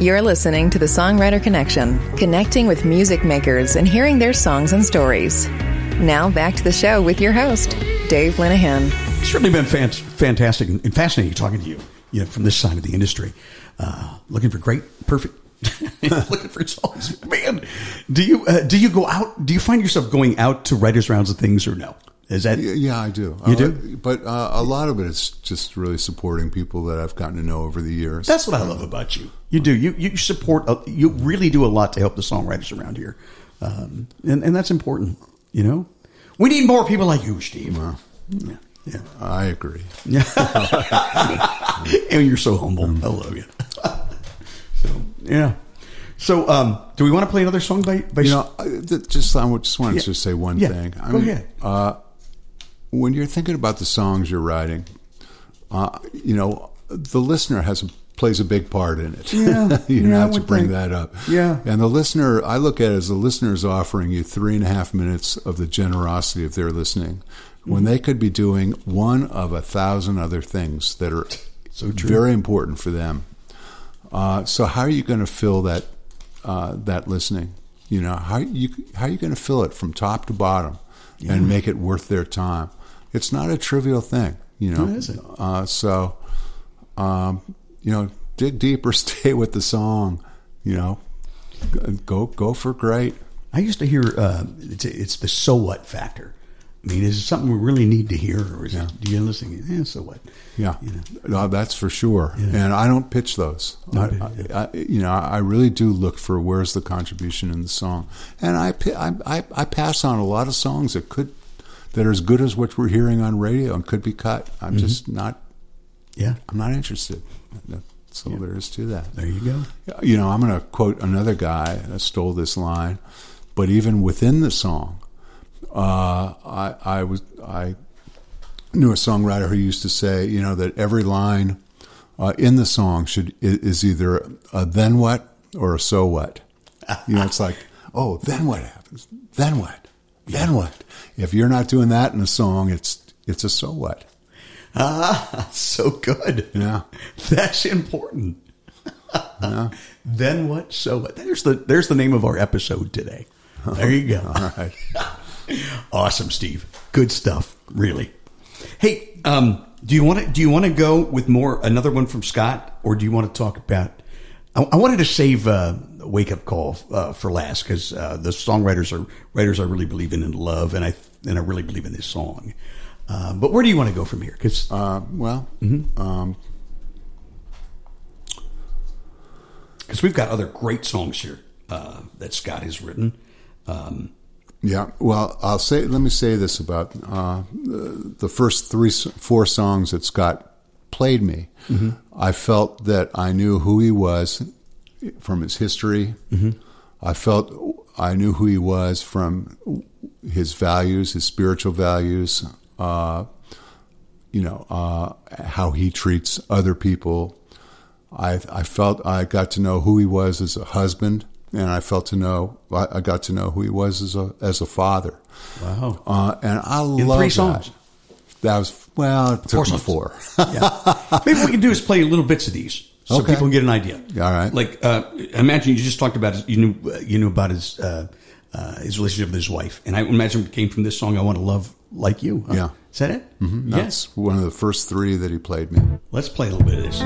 You're listening to the Songwriter Connection, connecting with music makers and hearing their songs and stories. Now back to the show with your host, Dave Linehan. It's certainly been fantastic and fascinating talking to you, you know, from this side of the industry uh, looking for great, perfect. [laughs] looking for songs, man. Do you uh, do you go out? Do you find yourself going out to writers' rounds of things, or no? Is that yeah, I do. You do, but uh, a lot of it is just really supporting people that I've gotten to know over the years. That's what I love about you. You do. You you support. A, you really do a lot to help the songwriters around here, um, and and that's important. You know, we need more people like you, Steve. Well, yeah. Yeah, I agree. Yeah, [laughs] and you're so humble. I love you. [laughs] so yeah. So, um, do we want to play another song by? by you know, just I just wanted yeah. to say one yeah. thing. I Go mean, ahead. Uh, when you're thinking about the songs you're writing, uh, you know, the listener has a, plays a big part in it. Yeah, [laughs] you yeah, have to bring think. that up. Yeah, and the listener, I look at it as the listener is offering you three and a half minutes of the generosity of their listening when they could be doing one of a thousand other things that are so true. very important for them. Uh, so how are you going to fill that uh, that listening? You know how you how are you going to fill it from top to bottom yeah. and make it worth their time? It's not a trivial thing, you know. is it? Uh, so, um, you know, dig deeper, [laughs] stay with the song. You know, go go for great. I used to hear uh, it's, it's the so what factor. I mean, is it something we really need to hear, or is yeah. it, do you listen? Yeah, so what? Yeah, you know? no, that's for sure. Yeah. And I don't pitch those. I, I, you know, I really do look for where's the contribution in the song, and I, I, I pass on a lot of songs that could that are as good as what we're hearing on radio and could be cut. I'm mm-hmm. just not. Yeah, I'm not interested. So yeah. there is to that. There you go. You know, I'm going to quote another guy that stole this line, but even within the song uh, I, I was I knew a songwriter who used to say, you know, that every line uh, in the song should is either a then what or a so what. You know, it's like, [laughs] oh, then what happens? Then what? Then what? If you're not doing that in a song, it's it's a so what. Ah, [laughs] so good. Yeah, that's important. Yeah. [laughs] then what? So what? There's the there's the name of our episode today. There you go. [laughs] All right. awesome, Steve. Good stuff. Really. Hey, um, do you want to do you want to go with more another one from Scott, or do you want to talk about? I, I wanted to save uh, wake up call uh, for last because uh, the songwriters are writers I really believe in and love, and I and I really believe in this song. Uh, but where do you want to go from here? Because uh, well, mm-hmm. um, because we've got other great songs here uh, that Scott has written. Um, Yeah, well, I'll say. Let me say this about uh, the, the first three, four songs that Scott played me. I felt that I knew who he was from his history. I felt I knew who he was from his values, his spiritual values. Uh, you know uh, how he treats other people. I I felt I got to know who he was as a husband, and I felt to know I got to know who he was as a as a father. wow. Uh, and I love three that. songs. That was well, it took me four. yeah. Maybe what we can do is play little bits of these so Okay. people can get an idea. All right. Like, uh, imagine you just talked about his, you knew uh, you knew about his uh, uh, his relationship with his wife, and I imagine it came from this song. I want to love like you. huh? Yeah. Is that it? Mm-hmm. That's one of the first three that he played me. Let's play a little bit of this.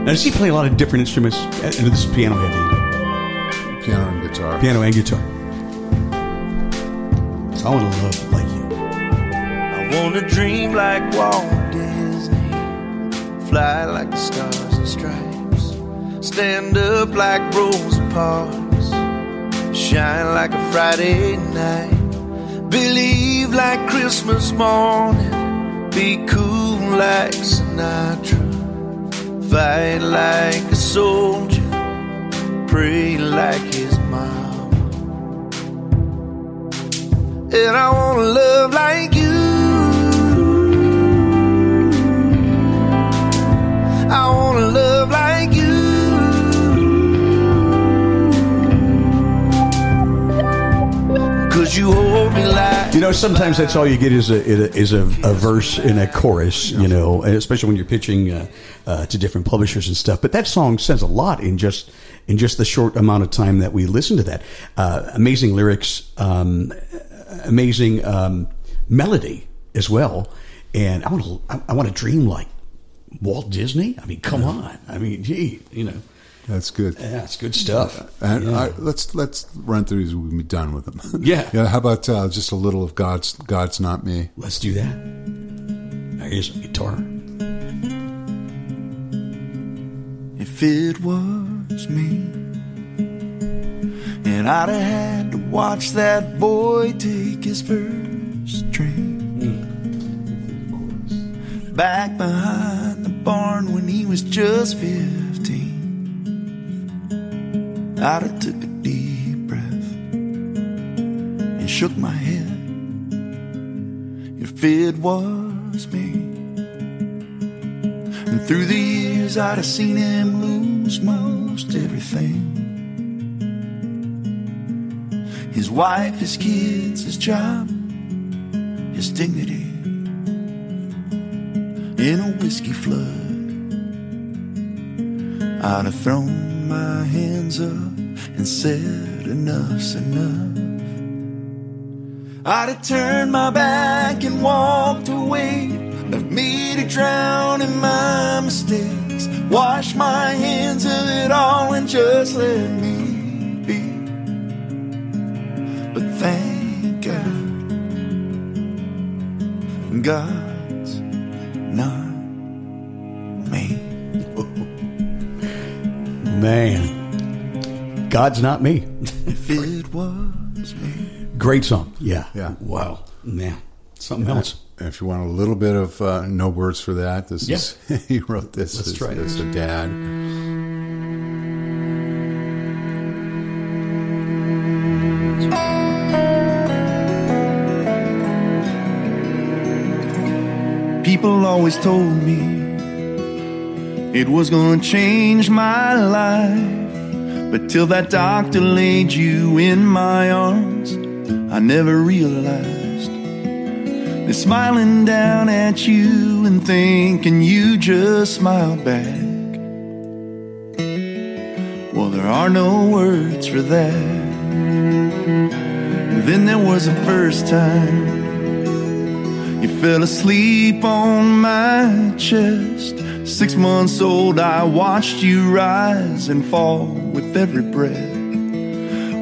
Now, does he play a lot of different instruments? Uh, This is piano heavy, Piano and guitar. piano and guitar. I want to love like you. I wanna dream like Walt Disney, fly like the stars and stripes, stand up like Rosa Parks, shine like a Friday night, believe like Christmas morning, be cool like Sinatra, fight like a soldier, pray like his mom. And I wanna love like you. Cause you hold me like You know, sometimes that's all you get is a is a, a verse in a chorus. You know, and especially when you're pitching uh, uh, to different publishers and stuff. But that song says a lot in just in just the short amount of time that we listen to that. Uh, amazing lyrics, um, amazing um, melody as well. And I want to I, I want to dream like Walt Disney. I mean, come on. I mean, gee, you know, That's good. yeah, it's good stuff. And Yeah. I, let's let's run through these. We'll be done with them. [laughs] Yeah. yeah. How about uh, just a little of God's God's not me? Let's do that. Now, here's a guitar. if it was me. And I'd have had to watch that boy take his first drink. Back behind the barn when he was just 15. Have took a deep breath and shook my head. If it was me. And through the years, I'd have seen him lose most everything his wife, his kids, his job, his dignity in a whiskey flood. I'd have thrown my hands up and said, Enough's enough. I'd have turned my back and walked away. Left me to drown in my mistakes. Wash my hands of it all and just let me be. But thank God, God's not me. Man, God's not me. If it was me. Great song. Yeah. Yeah. Wow. Man, something else. If you want a little bit of uh, no words for that, this Yeah. is [laughs] he wrote this Let's as, try it. as a dad. People always told me it was gonna change my life. But till that doctor laid you in my arms, I never realized they're smiling down at you and thinking you just smiled back. Well, there are no words for that. Then there was a first time you fell asleep on my chest. Six months old, I watched you rise and fall with every breath.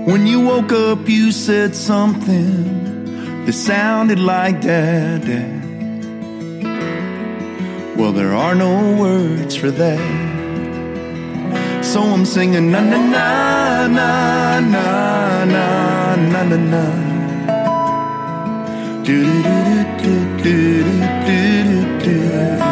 When you woke up, you said something that sounded like dad, dad. Well, there are no words for that. So I'm singing na na na na na na na na na. Do do do do do do do do.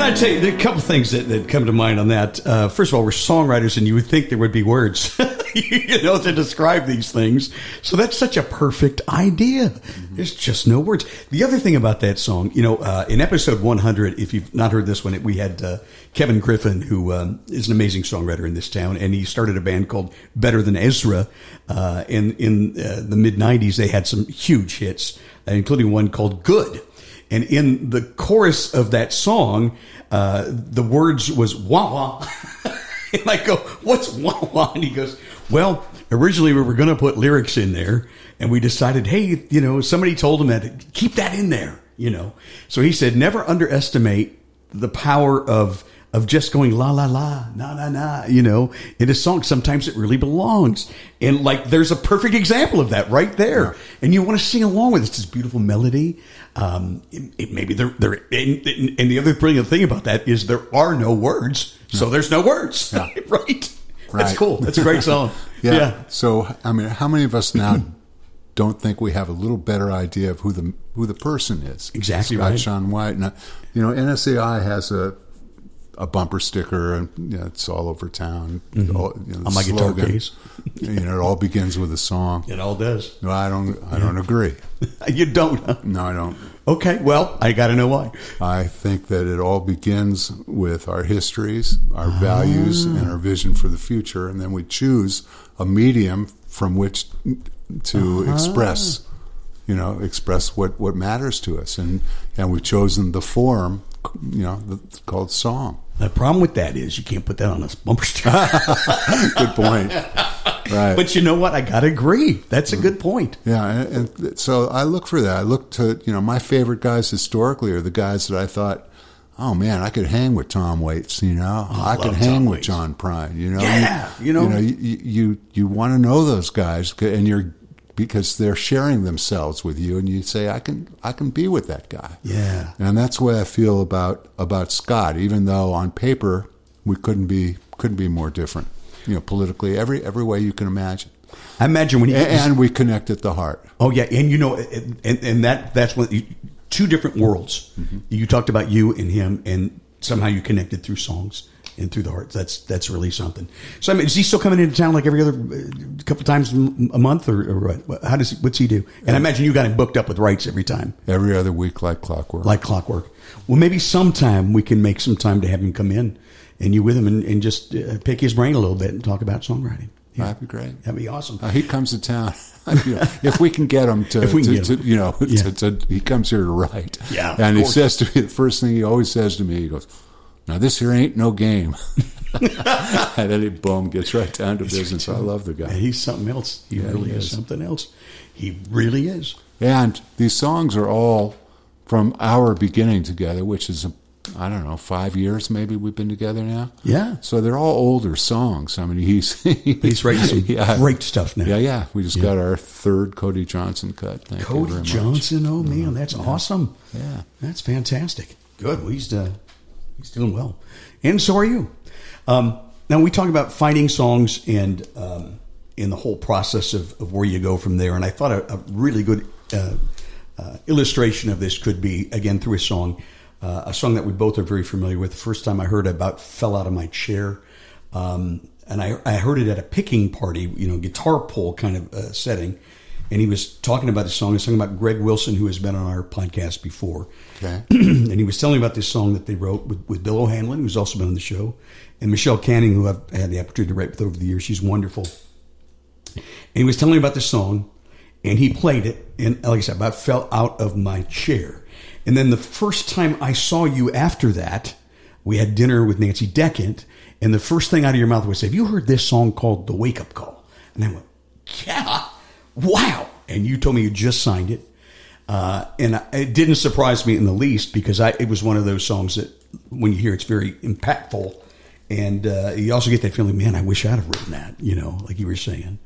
Can I tell you there are a couple things that, that come to mind on that? Uh, first of all, we're songwriters, and you would think there would be words, [laughs] you know, to describe these things. So that's such a perfect idea. There's just no words. The other thing about that song, you know, uh, in episode 100, if you've not heard this one, we had uh, Kevin Griffin, who um, is an amazing songwriter in this town, and he started a band called Better Than Ezra. Uh, in in uh, the mid 90s, they had some huge hits, including one called Good. And in the chorus of that song, uh, the words was wah wah. [laughs] and I go, what's wah wah? And he goes, well, originally we were going to put lyrics in there and we decided, hey, you know, somebody told him that keep that in there, you know. So he said, never underestimate the power of of just going la la la na na na you know in a song sometimes it really belongs and like there's a perfect example of that right there and you want to sing along with it. it's this beautiful melody um it, it- maybe there there and, and the other brilliant thing about that is there are no words so there's no words right [laughs] Right. that's cool that's a great song [laughs] Yeah. yeah So, I mean, how many of us now [clears throat] don't think we have a little better idea of who the who the person is? Exactly Scott right. Sean White. Now, you know, NSAI has a a bumper sticker, and you know, it's all over town. All, you know, Mm-hmm. On my guitar case. [laughs] you know, it all begins with a song. it all does No, I don't. I don't agree. [laughs] you don't huh? No, I don't. okay well i gotta know why I think that it all begins with our histories, our values, and our vision for the future, and then we choose a medium from which to express, you know, express what, what matters to us, and and we've chosen the form, you know, that's called song. The problem with that is you can't put that on a bumper sticker [laughs] Good point. right. but you know what i gotta agree that's a mm-hmm. good point Yeah, and, and so I look for that. I look to you know my favorite guys historically are the guys that I thought, oh man, I could hang with Tom Waits. You know, oh, I, could hang Tom with Waits. John Prine. You know, Yeah, you know. you you you, you want to know those guys, and you're because they're sharing themselves with you, and you say, I can I can be with that guy. Yeah. and that's the way I feel about about Scott. Even though on paper we couldn't be couldn't be more different. You know, politically, every every way you can imagine. I imagine when you And, and we connect at the heart. oh yeah, and you know, and and that that's what you, two different worlds. Mm-hmm. You talked about you and him, and somehow you connected through songs and through the heart. That's that's really something. So I mean, is he still coming into town like every other uh, couple times m- a month, or, or what? How does what's he do? And I imagine you got him booked up with writes every time, Every other week, like clockwork. like clockwork. Well, maybe sometime we can make some time to have him come in and you with him and, and just uh, pick his brain a little bit and talk about songwriting. Yeah. That'd be great. That'd be awesome. Uh, he comes to town. [laughs] You know, if we can get him to, If we can to, get to- you know, [laughs] Yeah. to, to, he comes here to write. Yeah, of and he course. says to me the first thing he always says to me, he goes, "Now this here ain't no game." [laughs] and then he boom gets right down to business. I love the Yeah, guy. he's something else. He Yeah, really he is is. something else. He really is. And these songs are all from our beginning together, which is I don't know five years maybe we've been together now. Yeah. So they're all older songs. I mean, he's [laughs] He's writing some Yeah. great stuff now. Yeah, yeah. We just got our third Cody Johnson cut. Thank you Cody very much. Johnson. Oh man, that's awesome. Yeah. that's fantastic. Good. Well, he's uh, he's doing well, and so are you. Um, now we talk about finding songs and um, in the whole process of, of where you go from there. And I thought a, a really good uh, uh, illustration of this could be again through a song, uh, a song that we both are very familiar with. The first time I heard about "Fell Out of My Chair." Um, and I, I heard it at a picking party, you know, guitar pull kind of uh, setting. And he was talking about the song. He was talking about Greg Wilson, who has been on our podcast before. Okay. [clears throat] and he was telling me about this song that they wrote with, with Bill O'Hanlon, who's also been on the show, and Michelle Canning, who I've had the opportunity to write with over the years. She's wonderful. And he was telling me about this song, and he played it, and like I said, about fell out of my chair. And then the first time I saw you after that, we had dinner with Nancy Decant, and the first thing out of your mouth was, "Have you heard this song called The Wake Up Call?" And I went, "Yeah, wow!" And you told me you just signed it, uh, and I- it didn't surprise me in the least because I, it was one of those songs that when you hear it's very impactful and uh, you also get that feeling, man, I wish I'd have written that. You know, like you were saying.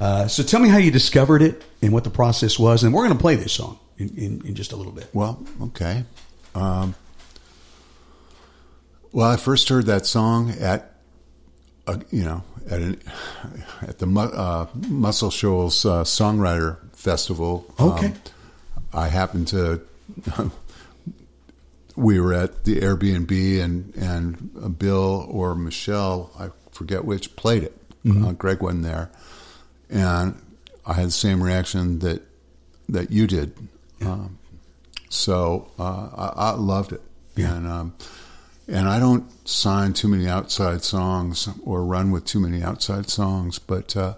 Uh, so tell me how you discovered it and what the process was, and we're going to play this song in, in, in, just a little bit. Well, okay. Um, well, I first heard that song at, a, you know, at an, at the uh, Muscle Shoals uh, Songwriter Festival. Okay. Um, I happened to. [laughs] we were at the Airbnb, and and Bill or Michelle, I forget which, played it. Mm-hmm. Uh, Greg wasn't there, and I had the same reaction that that you did. Yeah. Um, so uh, I, I, loved it, yeah. and um, and I don't sign too many outside songs or run with too many outside songs, but uh,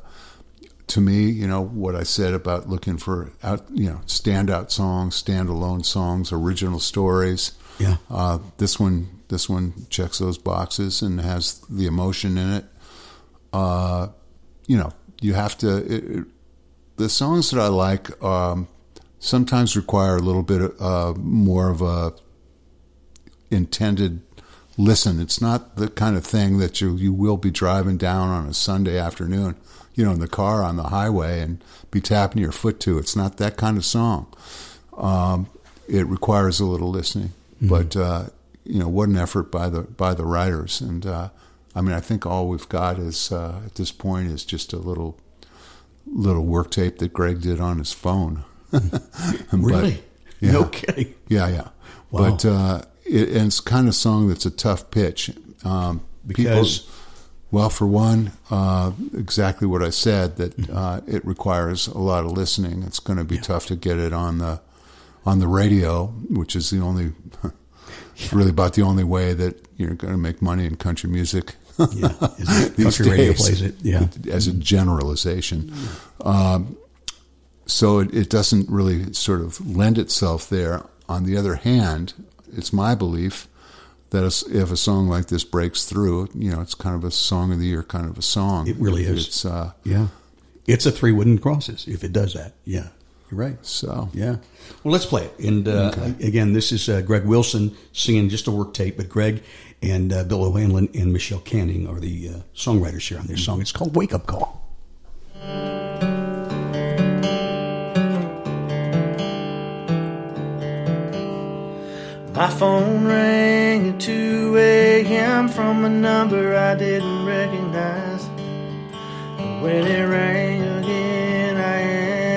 to me, you know what I said about looking for out, you know, standout songs, standalone songs, original stories. Yeah, uh, this one, this one checks those boxes and has the emotion in it. Uh, you know, you have to. It, it, the songs that I like um, sometimes require a little bit uh, more of a intended listen. It's not the kind of thing that you you will be driving down on a Sunday afternoon, you know, in the car on the highway and be tapping your foot to. It's not that kind of song. Um, it requires a little listening, mm-hmm. but uh, you know, what an effort by the by the writers. And uh, I mean, I think all we've got is uh, at this point is just a little little work tape that Greg did on his phone. [laughs] really? But, yeah, no kidding. Yeah, yeah. Wow. But uh, it, and it's kind of song that's a tough pitch. Um, because, people, well, for one, uh, exactly what I said that mm-hmm. uh, it requires a lot of listening. It's going to be yeah. tough to get it on the on the radio, which is the only. It's [laughs] really about the only way that you're going to make money in country music. yeah, [laughs] country radio plays it. Yeah, as a generalization. Um, so it, it doesn't really sort of lend itself there. On the other hand, it's my belief that if a song like this breaks through, you know, it's kind of a song of the year, kind of a song. It really is. It's uh, yeah, it's a three wooden crosses if it does that. Yeah, you're right. So yeah, well, let's play it. And uh, okay. again, this is uh, Greg Wilson singing just a work tape, but Greg and uh, Bill O'Hanlon and Michelle Canning are the uh, songwriters here on their song. It's called "Wake Up Call." My phone rang at 2 a.m. from a number I didn't recognize. when it rang again, I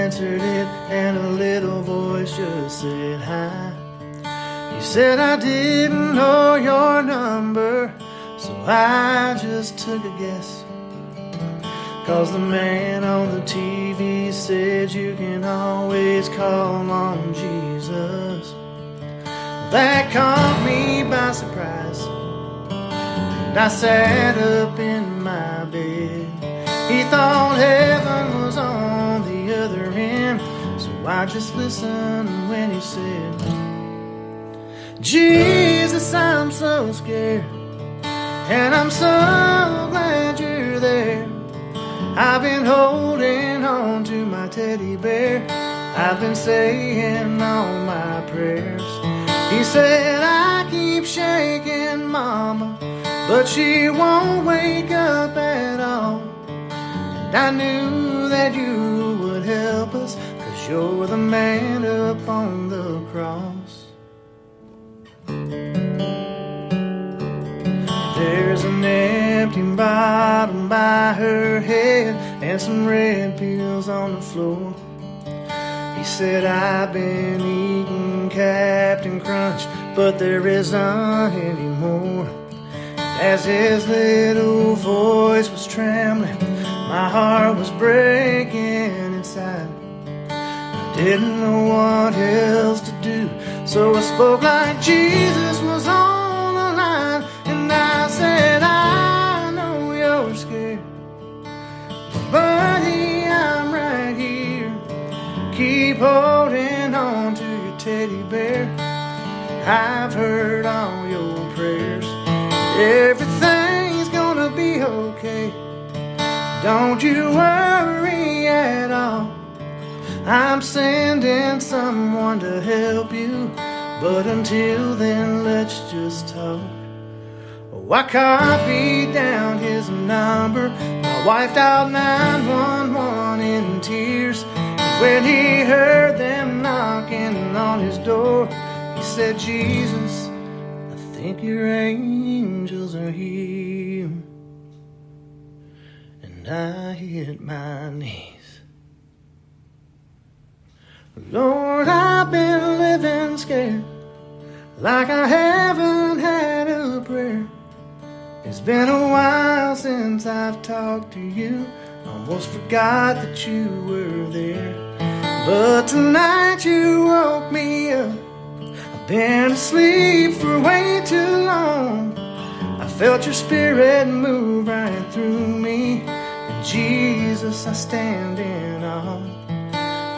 answered it, and a little voice just said hi. He said I didn't know your number, so I just took a guess. Cause the man on the TV said you can always call on Jesus. That caught me by surprise. And I sat up in my bed. He thought heaven was on the other end. So I just listened when he said, Jesus, I'm so scared. And I'm so glad you're there. I've been holding on to my teddy bear. I've been saying all my prayers. He said, I keep shaking mama, but she won't wake up at all. And I knew that you would help us, cause you're the man up on the cross. There's an empty bottle by her head and some red pills on the floor. He said, I've been eating Captain Crunch, but there isn't anymore. As his little voice was trembling, my heart was breaking inside. I didn't know what else to do, so I spoke like Jesus was on the line, and I said, I know you're scared, buddy, I'm right here. Keep holding on to teddy bear. I've heard all your prayers. Everything's gonna be okay. Don't you worry at all. I'm sending someone to help you. But until then, let's just talk. Oh, I copied down his number. My wife dialed 911 in tears. When he heard them knocking on his door, he said, Jesus, I think your angels are here. And I hit my knees. Lord, I've been living scared like I haven't had a prayer. It's been a while since I've talked to you. I almost forgot that you were there. But tonight you woke me up. I've been asleep for way too long. I felt your spirit move right through me. And Jesus, I stand in awe.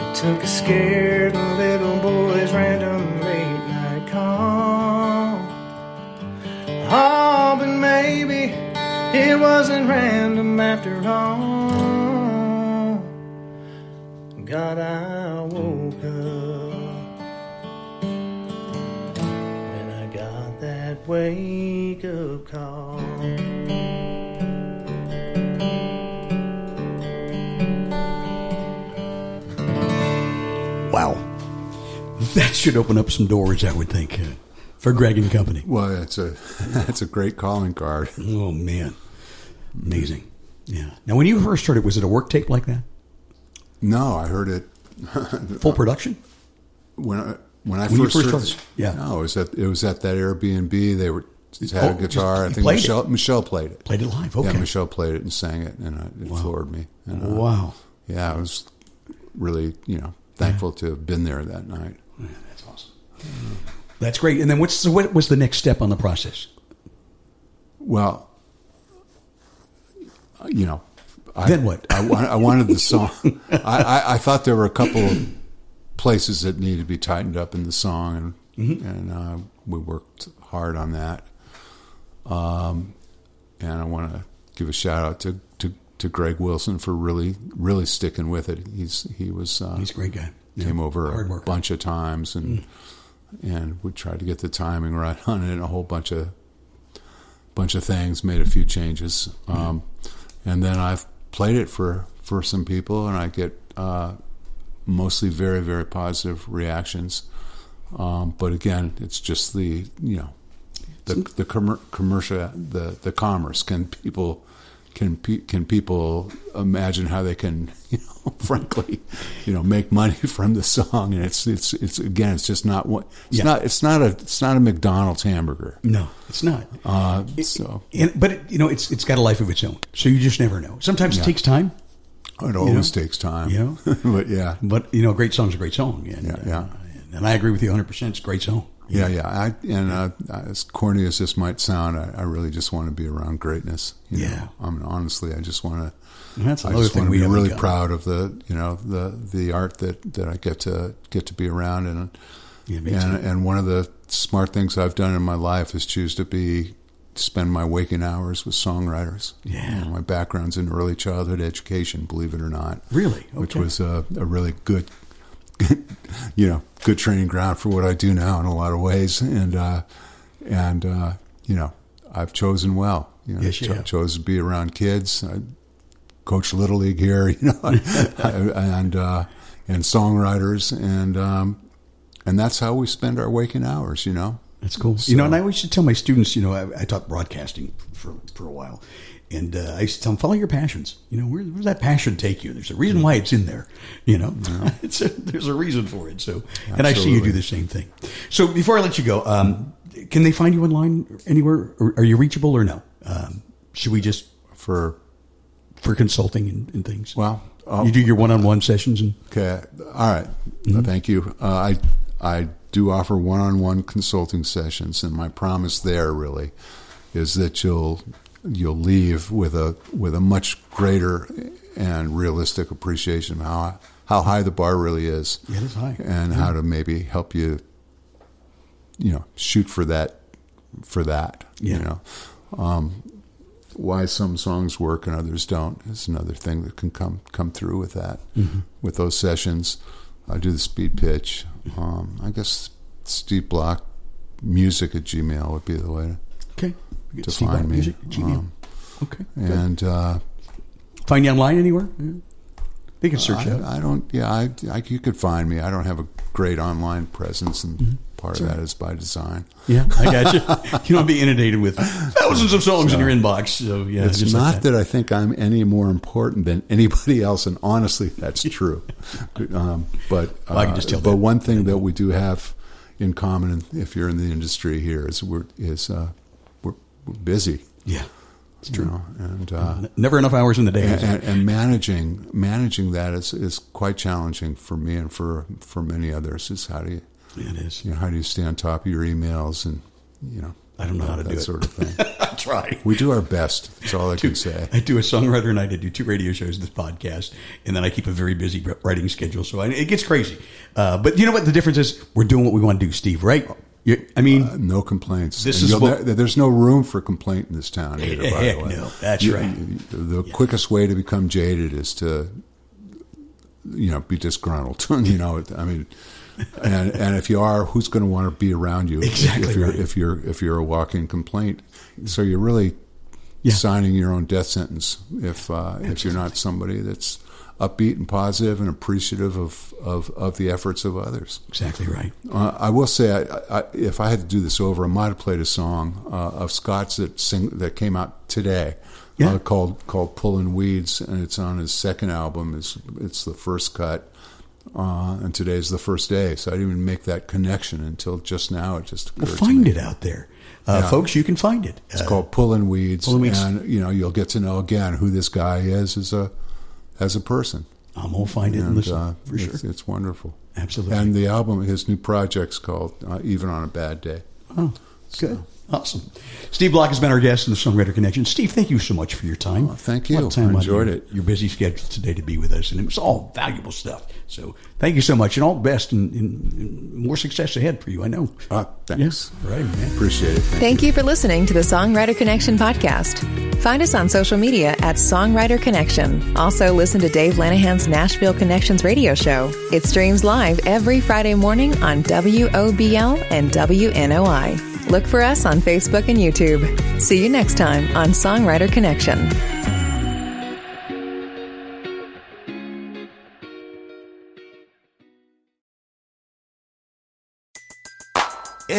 It took a scared little boy's random late night call. Oh, but maybe it wasn't random after all. God, I woke up when I got that wake up call. Wow. That should open up some doors, I would think, uh, for Greg and company. Well, that's a [laughs] that's a great calling card. Oh, man. Amazing. Yeah. Now, when you first heard it, was it a work tape like that? No, I heard it [laughs] Full production? when I when I When first, first heard started? Yeah. No, it was at it was at that Airbnb. They were had Oh, a guitar. just- I think played it? Michelle Michelle played it. Played it live. Okay. Yeah, Michelle played it and sang it, and uh, it floored me. And, uh, Wow. Yeah, I was really you know thankful to have been there that night. That's awesome. That's great. And then what's so what was the next step on the process? Well, you know, I, Then what? I, I wanted the song. I, I, I thought there were a couple of places that needed to be tightened up in the song, and Mm-hmm. and uh, we worked hard on that. Um, and I want to give a shout out to, to to Greg Wilson for really really sticking with it. He's he was uh, He's a great guy. Yeah. came over a bunch of times and and we tried to get the timing right [laughs] on it and a whole bunch of bunch of things made a few changes um, and then I've played it for for some people and I get uh, mostly very very positive reactions. Um, but again it's just the you know the the commer- commercial the the commerce. Can people can pe- can people imagine how they can [laughs] you know frankly you know make money [laughs] from the song and it's it's it's again it's just not what it's Yeah. not it's not a it's not a McDonald's hamburger No, it's not. uh, so And, but it, you know, it's it's got a life of its own. So you just never know. Sometimes it takes time, it always know? takes time You know? [laughs] but yeah but you know, a great song's a great song. And, Yeah, yeah. uh, and I agree with you 100. percent It's a great song. Yeah yeah I, and uh, as corny as this might sound I, I really just want to be around greatness you Yeah. know? I mean honestly I just want to that's I just thing want to be really got. proud of the you know the the art that, that I get to get to be around and Yeah, and and one of the smart things I've done in my life is choose to be spend my waking hours with songwriters. Yeah. You know, my background's in early childhood education, believe it or not. Really? which was a, a really good. [laughs] you know, good training ground for what I do now in a lot of ways, and uh, and uh, you know, I've chosen well. You know, Yes, you cho- chose to be around kids. I coach little league here, [laughs] you know, [laughs] and uh, and songwriters, and um, and that's how we spend our waking hours. You know, That's cool. So- you know, and I always used to tell my students, you know, I, I taught broadcasting for, for a while. And uh, I used to tell them, follow your passions. You know, where, where's that passion take you? There's a reason why it's in there. You know, [laughs] it's a, there's a reason for it. So, and I see you do the same thing. So before I let you go, um, can they find you online anywhere? Are you reachable or no? Um, should we just for for consulting and, and things? well, oh, you do your one-on-one sessions and Okay. All right. Thank you. Uh, I I do offer one-on-one consulting sessions, and my promise there really is that you'll you'll leave with a with a much greater and realistic appreciation of how how high the bar really is, it is high. and how to maybe help you, you know, shoot for that for that. Yeah. You know. Um, why some songs work and others don't is another thing that can come come through with that. Mm-hmm. With those sessions, I do the speed pitch. Um, I guess Steve Bloch music at Gmail would be the way to okay, to Steve find me. Music, Gmail. Um, okay. good. and uh, Find you online anywhere? Yeah. They can search out. I, I don't. Yeah, I, I, you could find me. I don't have a great online presence, and part of that is by design. Yeah, I got you. [laughs] you don't be inundated with thousands of songs in your inbox. So yeah, It's not like that. I think I'm any more important than anybody else, and honestly, that's true. um, but Well, I can uh, just tell but that. one thing that we do have in common, if you're in the industry here, is we're is uh, busy. Yeah, it's you true. know, and uh, Never enough hours in the day. and, and, and managing managing that is, is quite challenging for me and for for many others. Is how do you it is. you know how do you stay on top of your emails and you know I don't know how to that do that sort of thing. [laughs] I try. we do our best. That's all I can say. I do a songwriter night. I do two radio shows, this podcast, and then I keep a very busy writing schedule. So I, it gets crazy. Uh, but you know what? The difference is we're doing what we want to do, Steve. Right? You, I mean, Uh, no complaints. This And is what- ne- there's no room for complaint in this town either. by Heck the way, no. That's You- right. the quickest way to become jaded is to, you know, be disgruntled. [laughs] you know, I mean, and and if you are, who's going to want to be around you? if- Exactly If you're right. if you're if you're a walking complaint, so you're really Yeah. signing your own death sentence if uh, if you're not somebody that's upbeat and positive and appreciative of, of, of the efforts of others. exactly right. Uh, I will say, I, I, if I had to do this over, I might have played a song uh, of Scott's that sing, that came out today, Yeah. uh, called called "Pullin' Weeds," and it's on his second album. It's it's the first cut, uh, and today's the first day. So I didn't even make that connection until just now. It just occurred Well, find it out there, uh, Yeah. folks. You can find it. It's Uh, called Pulling Weeds," Pullin' Weeds. and you know you'll get to know again who this guy is as a as a person. I'm gonna find it and, And, listen uh, for sure. it's, it's wonderful. Absolutely. And the album, his new project's called uh, "Even on a Bad Day." Oh, good. Awesome. Steve Bloch has been our guest in the Songwriter Connection. Steve, thank you so much for your time. Oh, thank you. of time I enjoyed it. Your busy schedule today to be with us, and it was all valuable stuff. So thank you so much, and all the best, and, and, and more success ahead for you. I know. Ah, thanks. Yes. Right, man. Appreciate it. Thank Thank you for listening to the Songwriter Connection podcast. Find us on social media at Songwriter Connection. Also, listen to Dave Lanahan's Nashville Connections radio show. It streams live every Friday morning on WOBL and WNOI. Look for us on Facebook and YouTube. See you next time on Songwriter Connection.